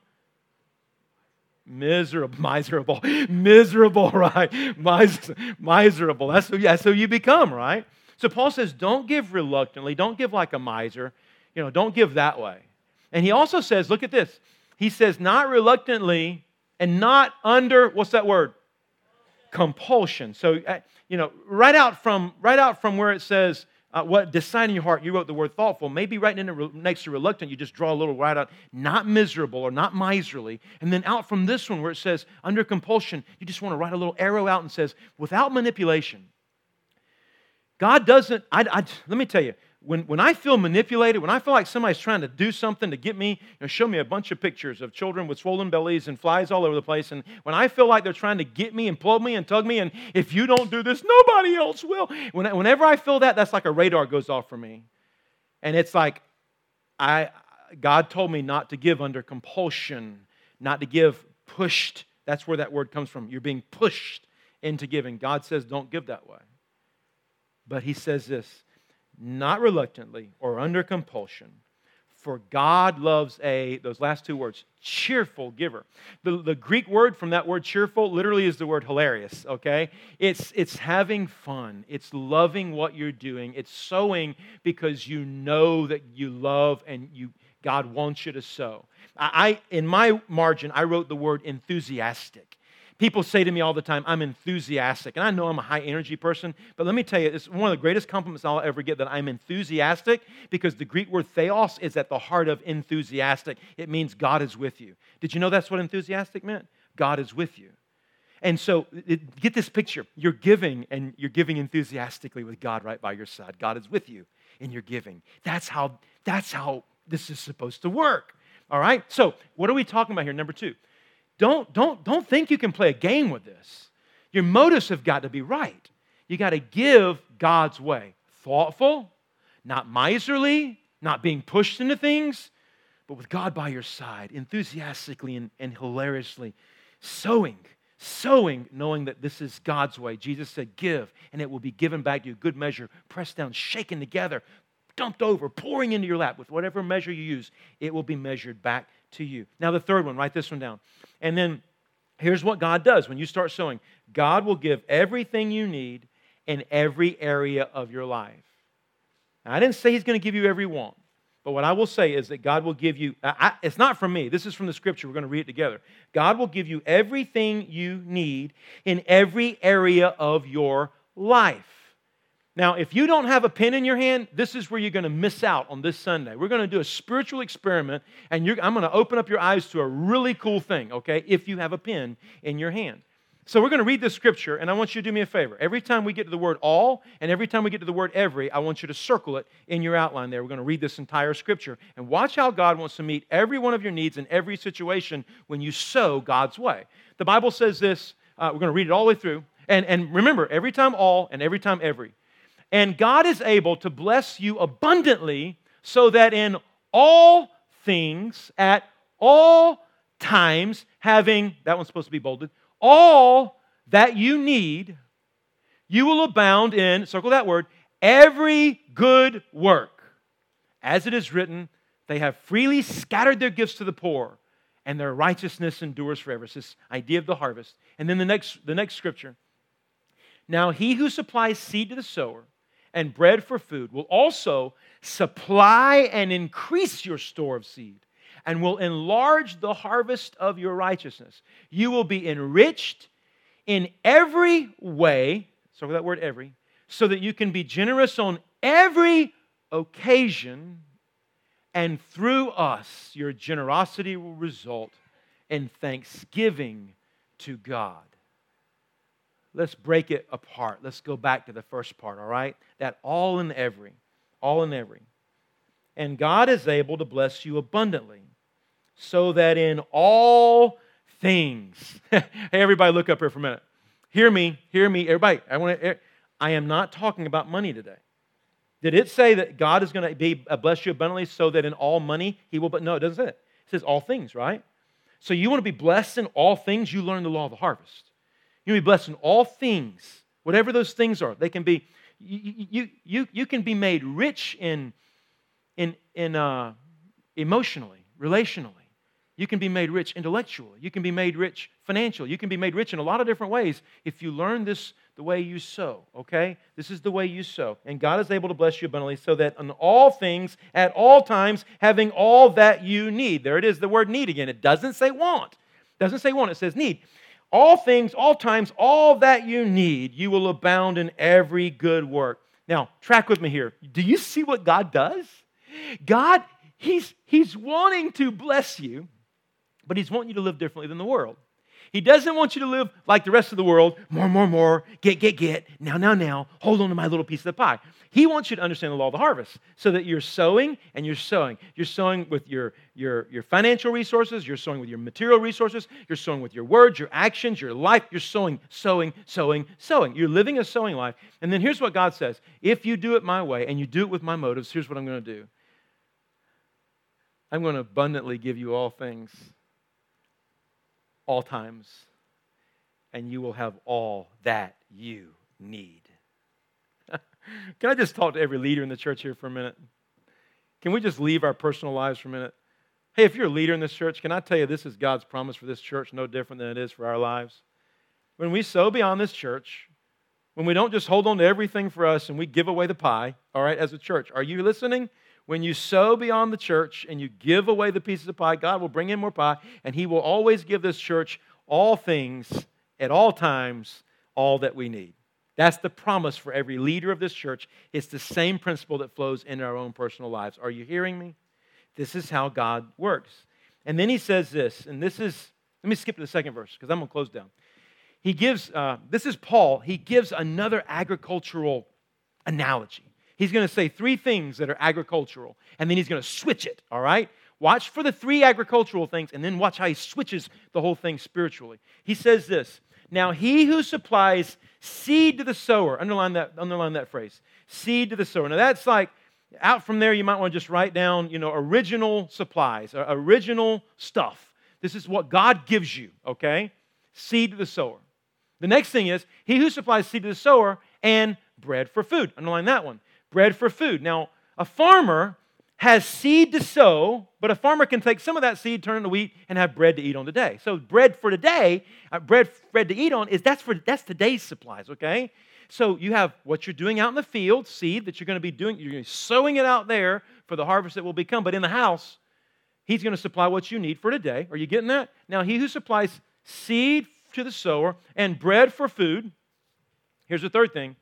Miserable, miserable, miserable, right? Miser, miserable. That's who, that's who you become, right? So Paul says, don't give reluctantly, don't give like a miser, you know, don't give that way. And he also says, look at this. He says, not reluctantly and not under, what's that word? Compulsion. So, uh, you know, right out from, right out from where it says, uh, what decide in your heart, you wrote the word thoughtful. Maybe right in next to reluctant, you just draw a little right out, not miserable or not miserly. And then out from this one where it says under compulsion, you just want to write a little arrow out and says without manipulation. God doesn't, I, I, let me tell you, when, when I feel manipulated, when I feel like somebody's trying to do something to get me, you know, show me a bunch of pictures of children with swollen bellies and flies all over the place. And when I feel like they're trying to get me and pull me and tug me, and if you don't do this, nobody else will. When, whenever I feel that, that's like a radar goes off for me. And it's like, I, God told me not to give under compulsion, not to give pushed. That's where that word comes from. You're being pushed into giving. God says, don't give that way. But He says this not reluctantly or under compulsion. For God loves a, those last two words, cheerful giver. The, the Greek word from that word cheerful literally is the word hilarious, okay? It's, it's having fun, it's loving what you're doing, it's sowing because you know that you love and you, God wants you to sow. I, in my margin, I wrote the word enthusiastic. People say to me all the time, I'm enthusiastic. And I know I'm a high energy person, but let me tell you, it's one of the greatest compliments I'll ever get that I'm enthusiastic because the Greek word theos is at the heart of enthusiastic. It means God is with you. Did you know that's what enthusiastic meant? God is with you. And so it, get this picture. You're giving and you're giving enthusiastically with God right by your side. God is with you in your giving. That's how, that's how this is supposed to work. All right? So, what are we talking about here? Number two, don't, don't, don't think you can play a game with this. Your motives have got to be right. You got to give God's way. Thoughtful, not miserly, not being pushed into things, but with God by your side, enthusiastically and, and hilariously sowing, sowing, knowing that this is God's way. Jesus said, Give, and it will be given back to you. Good measure, pressed down, shaken together, dumped over, pouring into your lap with whatever measure you use, it will be measured back to you. Now, the third one, write this one down. And then here's what God does when you start sowing God will give everything you need in every area of your life. Now, I didn't say He's going to give you every want. But what I will say is that God will give you, I, it's not from me, this is from the scripture. We're going to read it together. God will give you everything you need in every area of your life. Now, if you don't have a pen in your hand, this is where you're going to miss out on this Sunday. We're going to do a spiritual experiment, and I'm going to open up your eyes to a really cool thing, okay, if you have a pen in your hand. So we're going to read this scripture, and I want you to do me a favor. Every time we get to the word all, and every time we get to the word every, I want you to circle it in your outline there. We're going to read this entire scripture, and watch how God wants to meet every one of your needs in every situation when you sow God's way. The Bible says this, uh, we're going to read it all the way through. And, and remember, every time all and every time every. And God is able to bless you abundantly so that in all things, at all times, having, that one's supposed to be bolded, all that you need, you will abound in, circle that word, every good work. As it is written, they have freely scattered their gifts to the poor, and their righteousness endures forever. It's this idea of the harvest. And then the next, the next scripture. Now he who supplies seed to the sower and bread for food will also supply and increase your store of seed and will enlarge the harvest of your righteousness. You will be enriched in every way, so that word every, so that you can be generous on every occasion, and through us, your generosity will result in thanksgiving to God let's break it apart. Let's go back to the first part, all right? That all in every, all in every. And God is able to bless you abundantly, so that in all things, hey, everybody, look up here for a minute. Hear me, hear me, everybody. I want to. I am not talking about money today. Did it say that God is going to be uh, bless you abundantly so that in all money he will? But no, it doesn't say it. It says all things, right? So you want to be blessed in all things. You learn the law of the harvest. You'll be blessed in all things, whatever those things are. They can be, you, you, you, you can be made rich in, in, in uh, emotionally, relationally. You can be made rich intellectually. You can be made rich financially. You can be made rich in a lot of different ways if you learn this the way you sow, okay? This is the way you sow. And God is able to bless you abundantly so that in all things, at all times, having all that you need. There it is, the word need again. It doesn't say want. It doesn't say want, it says need all things, all times, all that you need, you will abound in every good work. Now, track with me here. Do you see what God does? God, He's, he's wanting to bless you, but He's wanting you to live differently than the world. He doesn't want you to live like the rest of the world more, more, more, get, get, get, now, now, now, hold on to my little piece of the pie. He wants you to understand the law of the harvest so that you're sowing and you're sowing. You're sowing with your, your, your financial resources, you're sowing with your material resources, you're sowing with your words, your actions, your life. You're sowing, sowing, sowing, sowing. You're living a sowing life. And then here's what God says if you do it my way and you do it with my motives, here's what I'm going to do I'm going to abundantly give you all things all times, and you will have all that you need. Can I just talk to every leader in the church here for a minute? Can we just leave our personal lives for a minute? Hey, if you're a leader in this church, can I tell you this is God's promise for this church, no different than it is for our lives? When we sow beyond this church, when we don't just hold on to everything for us and we give away the pie, all right, as a church, are you listening? When you sow beyond the church and you give away the pieces of pie, God will bring in more pie, and He will always give this church all things at all times, all that we need. That's the promise for every leader of this church. It's the same principle that flows in our own personal lives. Are you hearing me? This is how God works. And then he says this, and this is, let me skip to the second verse because I'm going to close down. He gives, uh, this is Paul, he gives another agricultural analogy. He's going to say three things that are agricultural, and then he's going to switch it, all right? Watch for the three agricultural things, and then watch how he switches the whole thing spiritually. He says this Now, he who supplies seed to the sower, underline that, underline that phrase, seed to the sower. Now, that's like, out from there, you might want to just write down, you know, original supplies, original stuff. This is what God gives you, okay? Seed to the sower. The next thing is, he who supplies seed to the sower and bread for food. Underline that one bread for food. Now, a farmer has seed to sow, but a farmer can take some of that seed, turn it into wheat, and have bread to eat on today. So bread for today, uh, bread, bread to eat on, is that's for that's today's supplies, okay? So you have what you're doing out in the field, seed that you're going to be doing, you're going to be sowing it out there for the harvest that will become. But in the house, he's going to supply what you need for today. Are you getting that? Now, he who supplies seed to the sower and bread for food, here's the third thing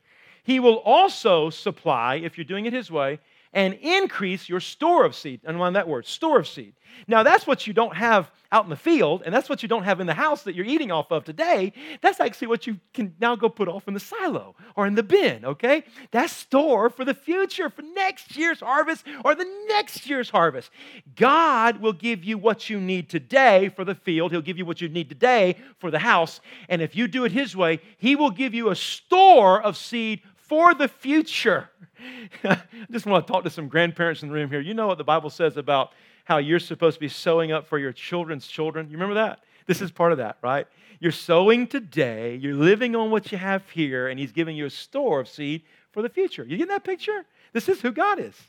he will also supply, if you're doing it His way, and increase your store of seed. Underline that word, store of seed. Now, that's what you don't have out in the field, and that's what you don't have in the house that you're eating off of today. That's actually what you can now go put off in the silo or in the bin, okay? That's store for the future, for next year's harvest or the next year's harvest. God will give you what you need today for the field, He'll give you what you need today for the house. And if you do it His way, He will give you a store of seed for the future. I just want to talk to some grandparents in the room here. You know what the Bible says about how you're supposed to be sowing up for your children's children? You remember that? This is part of that, right? You're sowing today, you're living on what you have here, and He's giving you a store of seed for the future. You get that picture? This is who God is.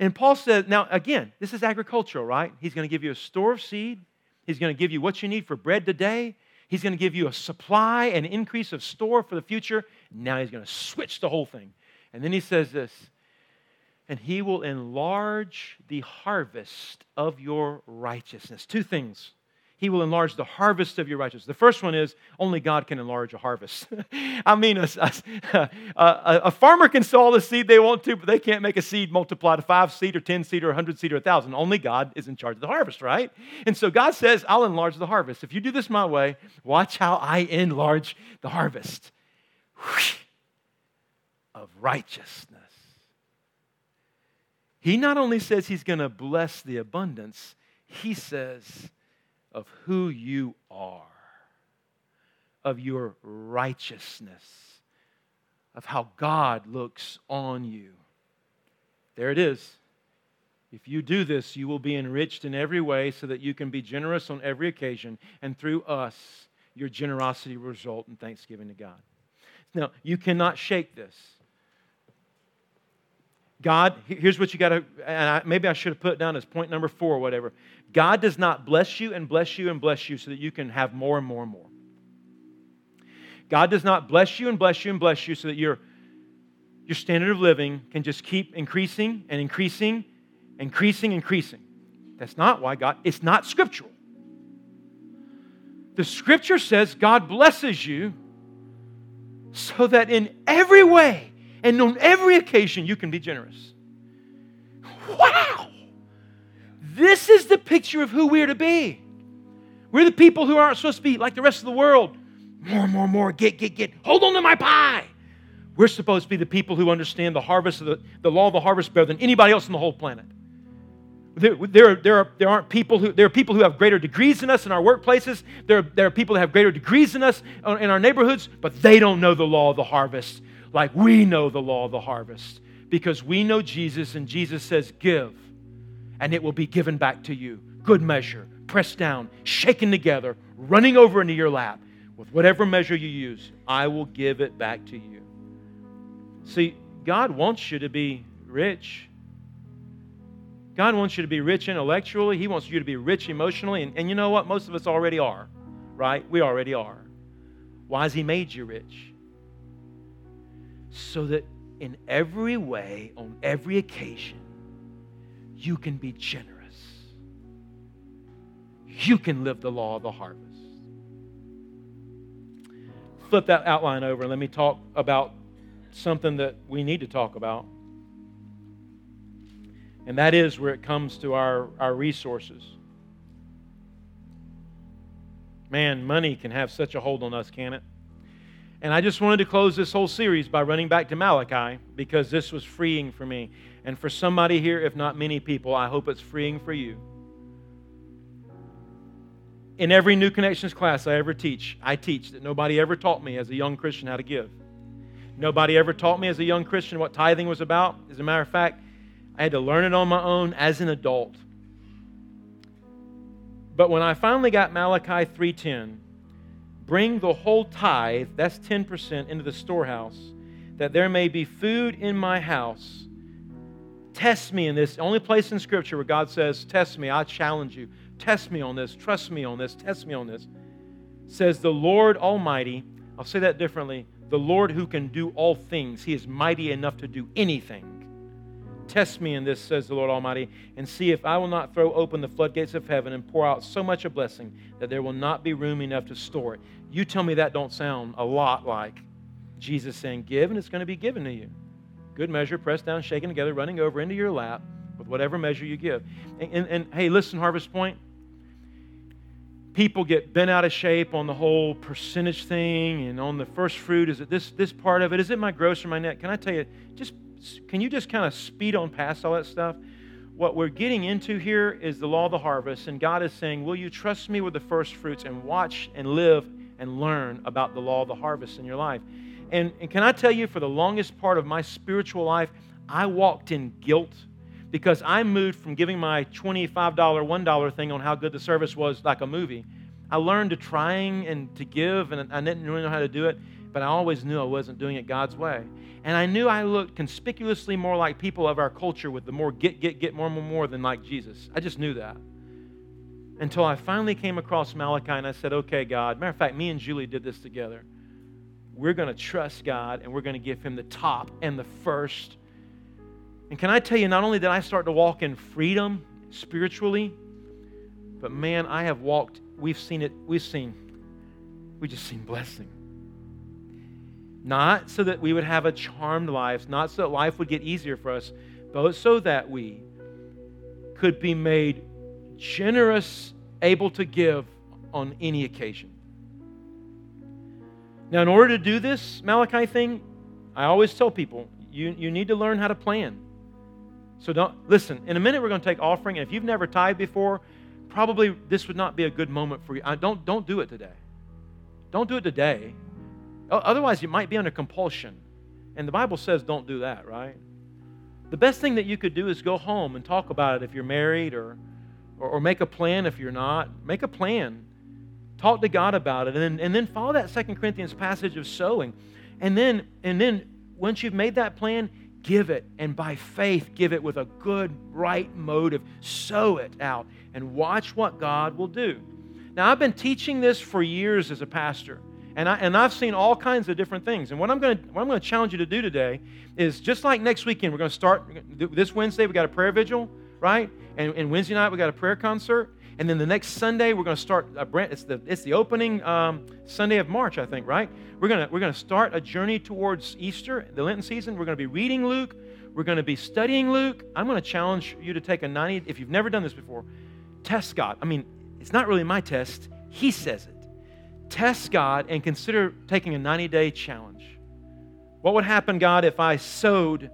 And Paul says, now again, this is agricultural, right? He's going to give you a store of seed. He's going to give you what you need for bread today. He's going to give you a supply and increase of store for the future. Now he's going to switch the whole thing. And then he says this and he will enlarge the harvest of your righteousness. Two things he will enlarge the harvest of your righteousness. The first one is only God can enlarge a harvest. I mean, a, a, a, a, farmer can sow all the seed they want to, but they can't make a seed multiply to five seed or 10 seed or 100 seed or 1,000. Only God is in charge of the harvest, right? And so God says, I'll enlarge the harvest. If you do this my way, watch how I enlarge the harvest of righteousness. He not only says he's going to bless the abundance, he says, of who you are, of your righteousness, of how God looks on you. There it is. If you do this, you will be enriched in every way so that you can be generous on every occasion, and through us, your generosity will result in thanksgiving to God. Now, you cannot shake this. God, here's what you got to, and I, maybe I should have put down as point number four or whatever. God does not bless you and bless you and bless you so that you can have more and more and more. God does not bless you and bless you and bless you so that your, your standard of living can just keep increasing and increasing, increasing, increasing. That's not why God, it's not scriptural. The scripture says God blesses you so that in every way, And on every occasion, you can be generous. Wow! This is the picture of who we're to be. We're the people who aren't supposed to be like the rest of the world. More, more, more, get, get, get. Hold on to my pie. We're supposed to be the people who understand the harvest of the, the law of the harvest better than anybody else on the whole planet. There, there, there, are, there aren't people who there are people who have greater degrees than us in our workplaces. There, there are people that have greater degrees than us in our neighborhoods, but they don't know the law of the harvest like we know the law of the harvest because we know Jesus, and Jesus says, Give, and it will be given back to you. Good measure, pressed down, shaken together, running over into your lap. With whatever measure you use, I will give it back to you. See, God wants you to be rich. God wants you to be rich intellectually. He wants you to be rich emotionally. And, and you know what? Most of us already are, right? We already are. Why has He made you rich? So that in every way, on every occasion, you can be generous. You can live the law of the harvest. Flip that outline over and let me talk about something that we need to talk about. And that is where it comes to our, our resources. Man, money can have such a hold on us, can it? And I just wanted to close this whole series by running back to Malachi because this was freeing for me. And for somebody here, if not many people, I hope it's freeing for you. In every New Connections class I ever teach, I teach that nobody ever taught me as a young Christian how to give. Nobody ever taught me as a young Christian what tithing was about. As a matter of fact, I had to learn it on my own as an adult. But when I finally got Malachi 3:10, bring the whole tithe, that's 10%, into the storehouse, that there may be food in my house. Test me in this. Only place in Scripture where God says, Test me, I challenge you. Test me on this, trust me on this, test me on this. Says the Lord Almighty, I'll say that differently the Lord who can do all things. He is mighty enough to do anything. Test me in this, says the Lord Almighty, and see if I will not throw open the floodgates of heaven and pour out so much a blessing that there will not be room enough to store it. You tell me that don't sound a lot like Jesus saying, Give, and it's going to be given to you. Good measure, pressed down, shaken together, running over into your lap with whatever measure you give. And, and, and hey, listen, Harvest Point, people get bent out of shape on the whole percentage thing and on the first fruit. Is it this, this part of it? Is it my gross or my net? Can I tell you, just can you just kind of speed on past all that stuff? What we're getting into here is the law of the harvest, and God is saying, Will you trust me with the first fruits and watch and live and learn about the law of the harvest in your life? And, and can I tell you, for the longest part of my spiritual life, I walked in guilt because I moved from giving my $25, $1 thing on how good the service was like a movie. I learned to trying and to give, and I didn't really know how to do it, but I always knew I wasn't doing it God's way. And I knew I looked conspicuously more like people of our culture with the more get, get, get, more, more, more than like Jesus. I just knew that. Until I finally came across Malachi and I said, okay, God. Matter of fact, me and Julie did this together. We're going to trust God and we're going to give Him the top and the first and can I tell you, not only did I start to walk in freedom spiritually, but man, I have walked, we've seen it, we've seen, we just seen blessing. Not so that we would have a charmed life, not so that life would get easier for us, but so that we could be made generous, able to give on any occasion. Now, in order to do this Malachi thing, I always tell people you, you need to learn how to plan. So don't listen. In a minute, we're going to take offering. And if you've never tithed before, probably this would not be a good moment for you. I don't don't do it today. Don't do it today. Otherwise, you might be under compulsion. And the Bible says don't do that, right? The best thing that you could do is go home and talk about it if you're married or, or, or make a plan if you're not. Make a plan. Talk to God about it. And then, and then follow that Second Corinthians passage of sowing. And then, and then once you've made that plan, give it and by faith give it with a good, right motive. Sow it out and watch what God will do. Now, I've been teaching this for years as a pastor. And, I, and I've seen all kinds of different things. And what I'm going to going to challenge you to do today is just like next weekend, we're going to start this Wednesday. We got a prayer vigil, right? And, and Wednesday night we got a prayer concert. And then the next Sunday, we're going to start a brand. It's the it's the opening um, Sunday of March, I think, right? We're gonna we're gonna start a journey towards Easter, the Lenten season. We're going to be reading Luke. We're going to be studying Luke. I'm going to challenge you to take a 90. If you've never done this before, test God. I mean, it's not really my test. He says it. Test God and consider taking a 90 day challenge. What would happen, God, if I sowed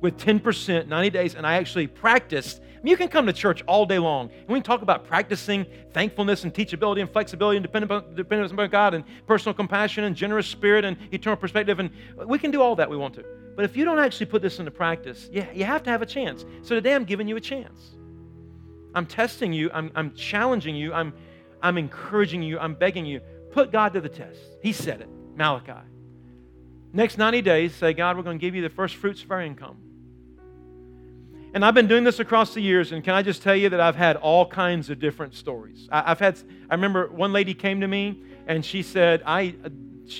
with 10% 90 days and I actually practiced? I mean, you can come to church all day long and we can talk about practicing thankfulness and teachability and flexibility and dependence upon God and personal compassion and generous spirit and eternal perspective. And we can do all that we want to. But if you don't actually put this into practice, yeah, you have to have a chance. So today I'm giving you a chance. I'm testing you, I'm, I'm challenging you, I'm, I'm encouraging you, I'm begging you. Put God to the test. He said it, Malachi. Next 90 days, say, God, we're going to give you the first fruits of our income. And I've been doing this across the years, and can I just tell you that I've had all kinds of different stories. I, have had, I remember one lady came to me and she said, I,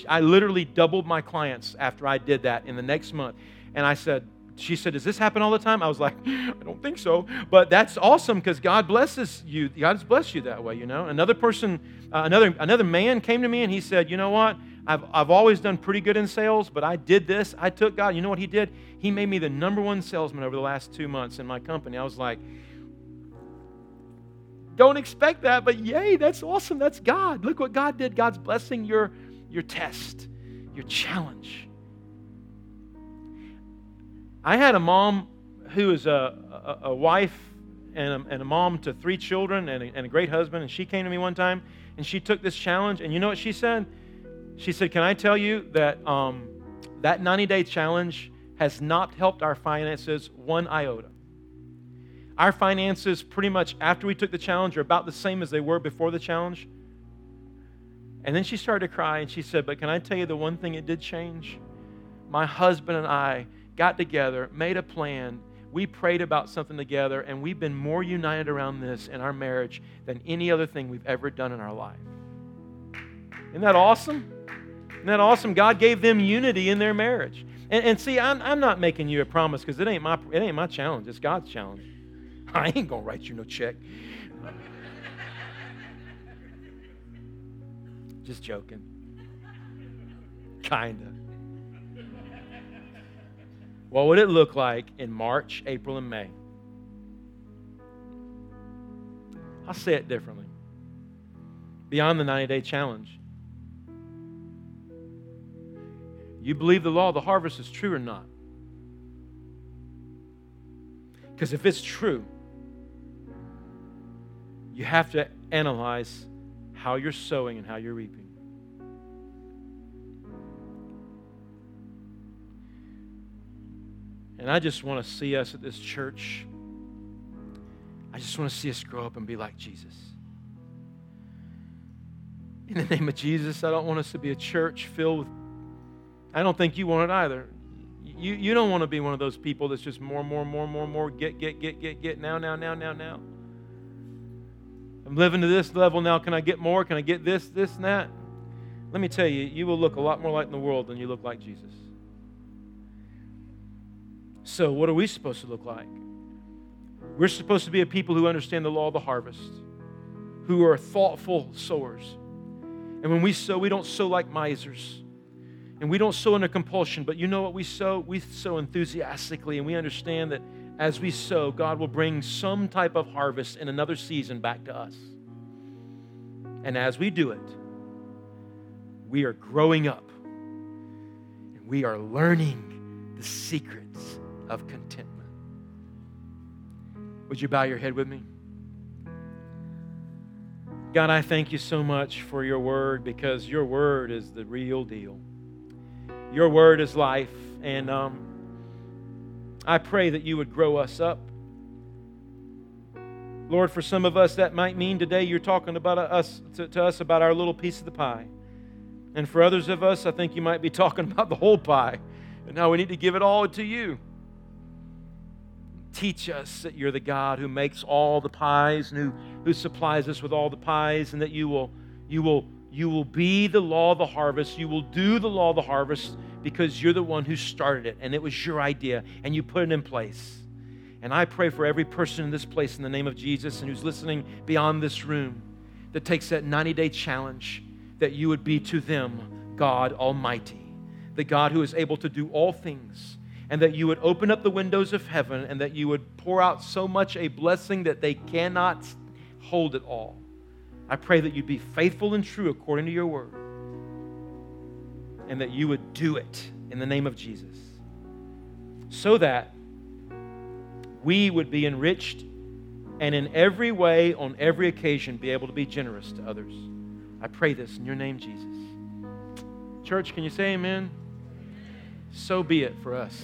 I literally doubled my clients after I did that in the next month. And I said, she said, Does this happen all the time? I was like, I don't think so. But that's awesome because God blesses you. God's blessed you that way, you know. Another person, uh, another, another man came to me and he said, You know what? I've, I've always done pretty good in sales, but I did this. I took God. You know what He did? He made me the number one salesman over the last two months in my company. I was like, don't expect that, but yay, that's awesome. That's God. Look what God did. God's blessing your, your test, your challenge. I had a mom who is a, a, a wife and a, and a, mom to three children and a, and a great husband, and she came to me one time and she took this challenge, and you know what she said? She said, Can I tell you that um, that 90 day challenge has not helped our finances one iota? Our finances, pretty much after we took the challenge, are about the same as they were before the challenge. And then she started to cry and she said, But can I tell you the one thing it did change? My husband and I got together, made a plan, we prayed about something together, and we've been more united around this in our marriage than any other thing we've ever done in our life. Isn't that awesome? Isn't that awesome? God gave them unity in their marriage. And, and see, I'm, I'm not making you a promise because it ain't my it ain't my challenge. It's God's challenge. I ain't gonna write you no check. Just joking. Kinda. What would it look like in March, April, and May? I'll say it differently. Beyond the 90 day challenge, You believe the law of the harvest is true or not? Because if it's true, you have to analyze how you're sowing and how you're reaping. And I just want to see us at this church. I just want to see us grow up and be like Jesus. In the name of Jesus, I don't want us to be a church filled with I don't think you want it either. You, you don't want to be one of those people that's just more, more, more, more, more, get, get, get, get, get, now, now, now, now, now. I'm living to this level now. Can I get more? Can I get this, this, and that? Let me tell you, you will look a lot more like in the world than you look like Jesus. So, what are we supposed to look like? We're supposed to be a people who understand the law of the harvest, who are thoughtful sowers. And when we sow, we don't sow like misers. And we don't sow under compulsion, but you know what we sow? We sow enthusiastically, and we understand that as we sow, God will bring some type of harvest in another season back to us. And as we do it, we are growing up and we are learning the secrets of contentment. Would you bow your head with me? God, I thank you so much for your word because your word is the real deal. Your word is life. And um, I pray that you would grow us up. Lord, for some of us, that might mean today you're talking about us to, to us about our little piece of the pie. And for others of us, I think you might be talking about the whole pie and how we need to give it all to you. Teach us that you're the God who makes all the pies and who, who supplies us with all the pies, and that you will, you will you will be the law of the harvest. You will do the law of the harvest because you're the one who started it and it was your idea and you put it in place. And I pray for every person in this place in the name of Jesus and who's listening beyond this room that takes that 90 day challenge that you would be to them God Almighty, the God who is able to do all things, and that you would open up the windows of heaven and that you would pour out so much a blessing that they cannot hold it all. I pray that you'd be faithful and true according to your word, and that you would do it in the name of Jesus, so that we would be enriched and in every way, on every occasion, be able to be generous to others. I pray this in your name, Jesus. Church, can you say amen? So be it for us.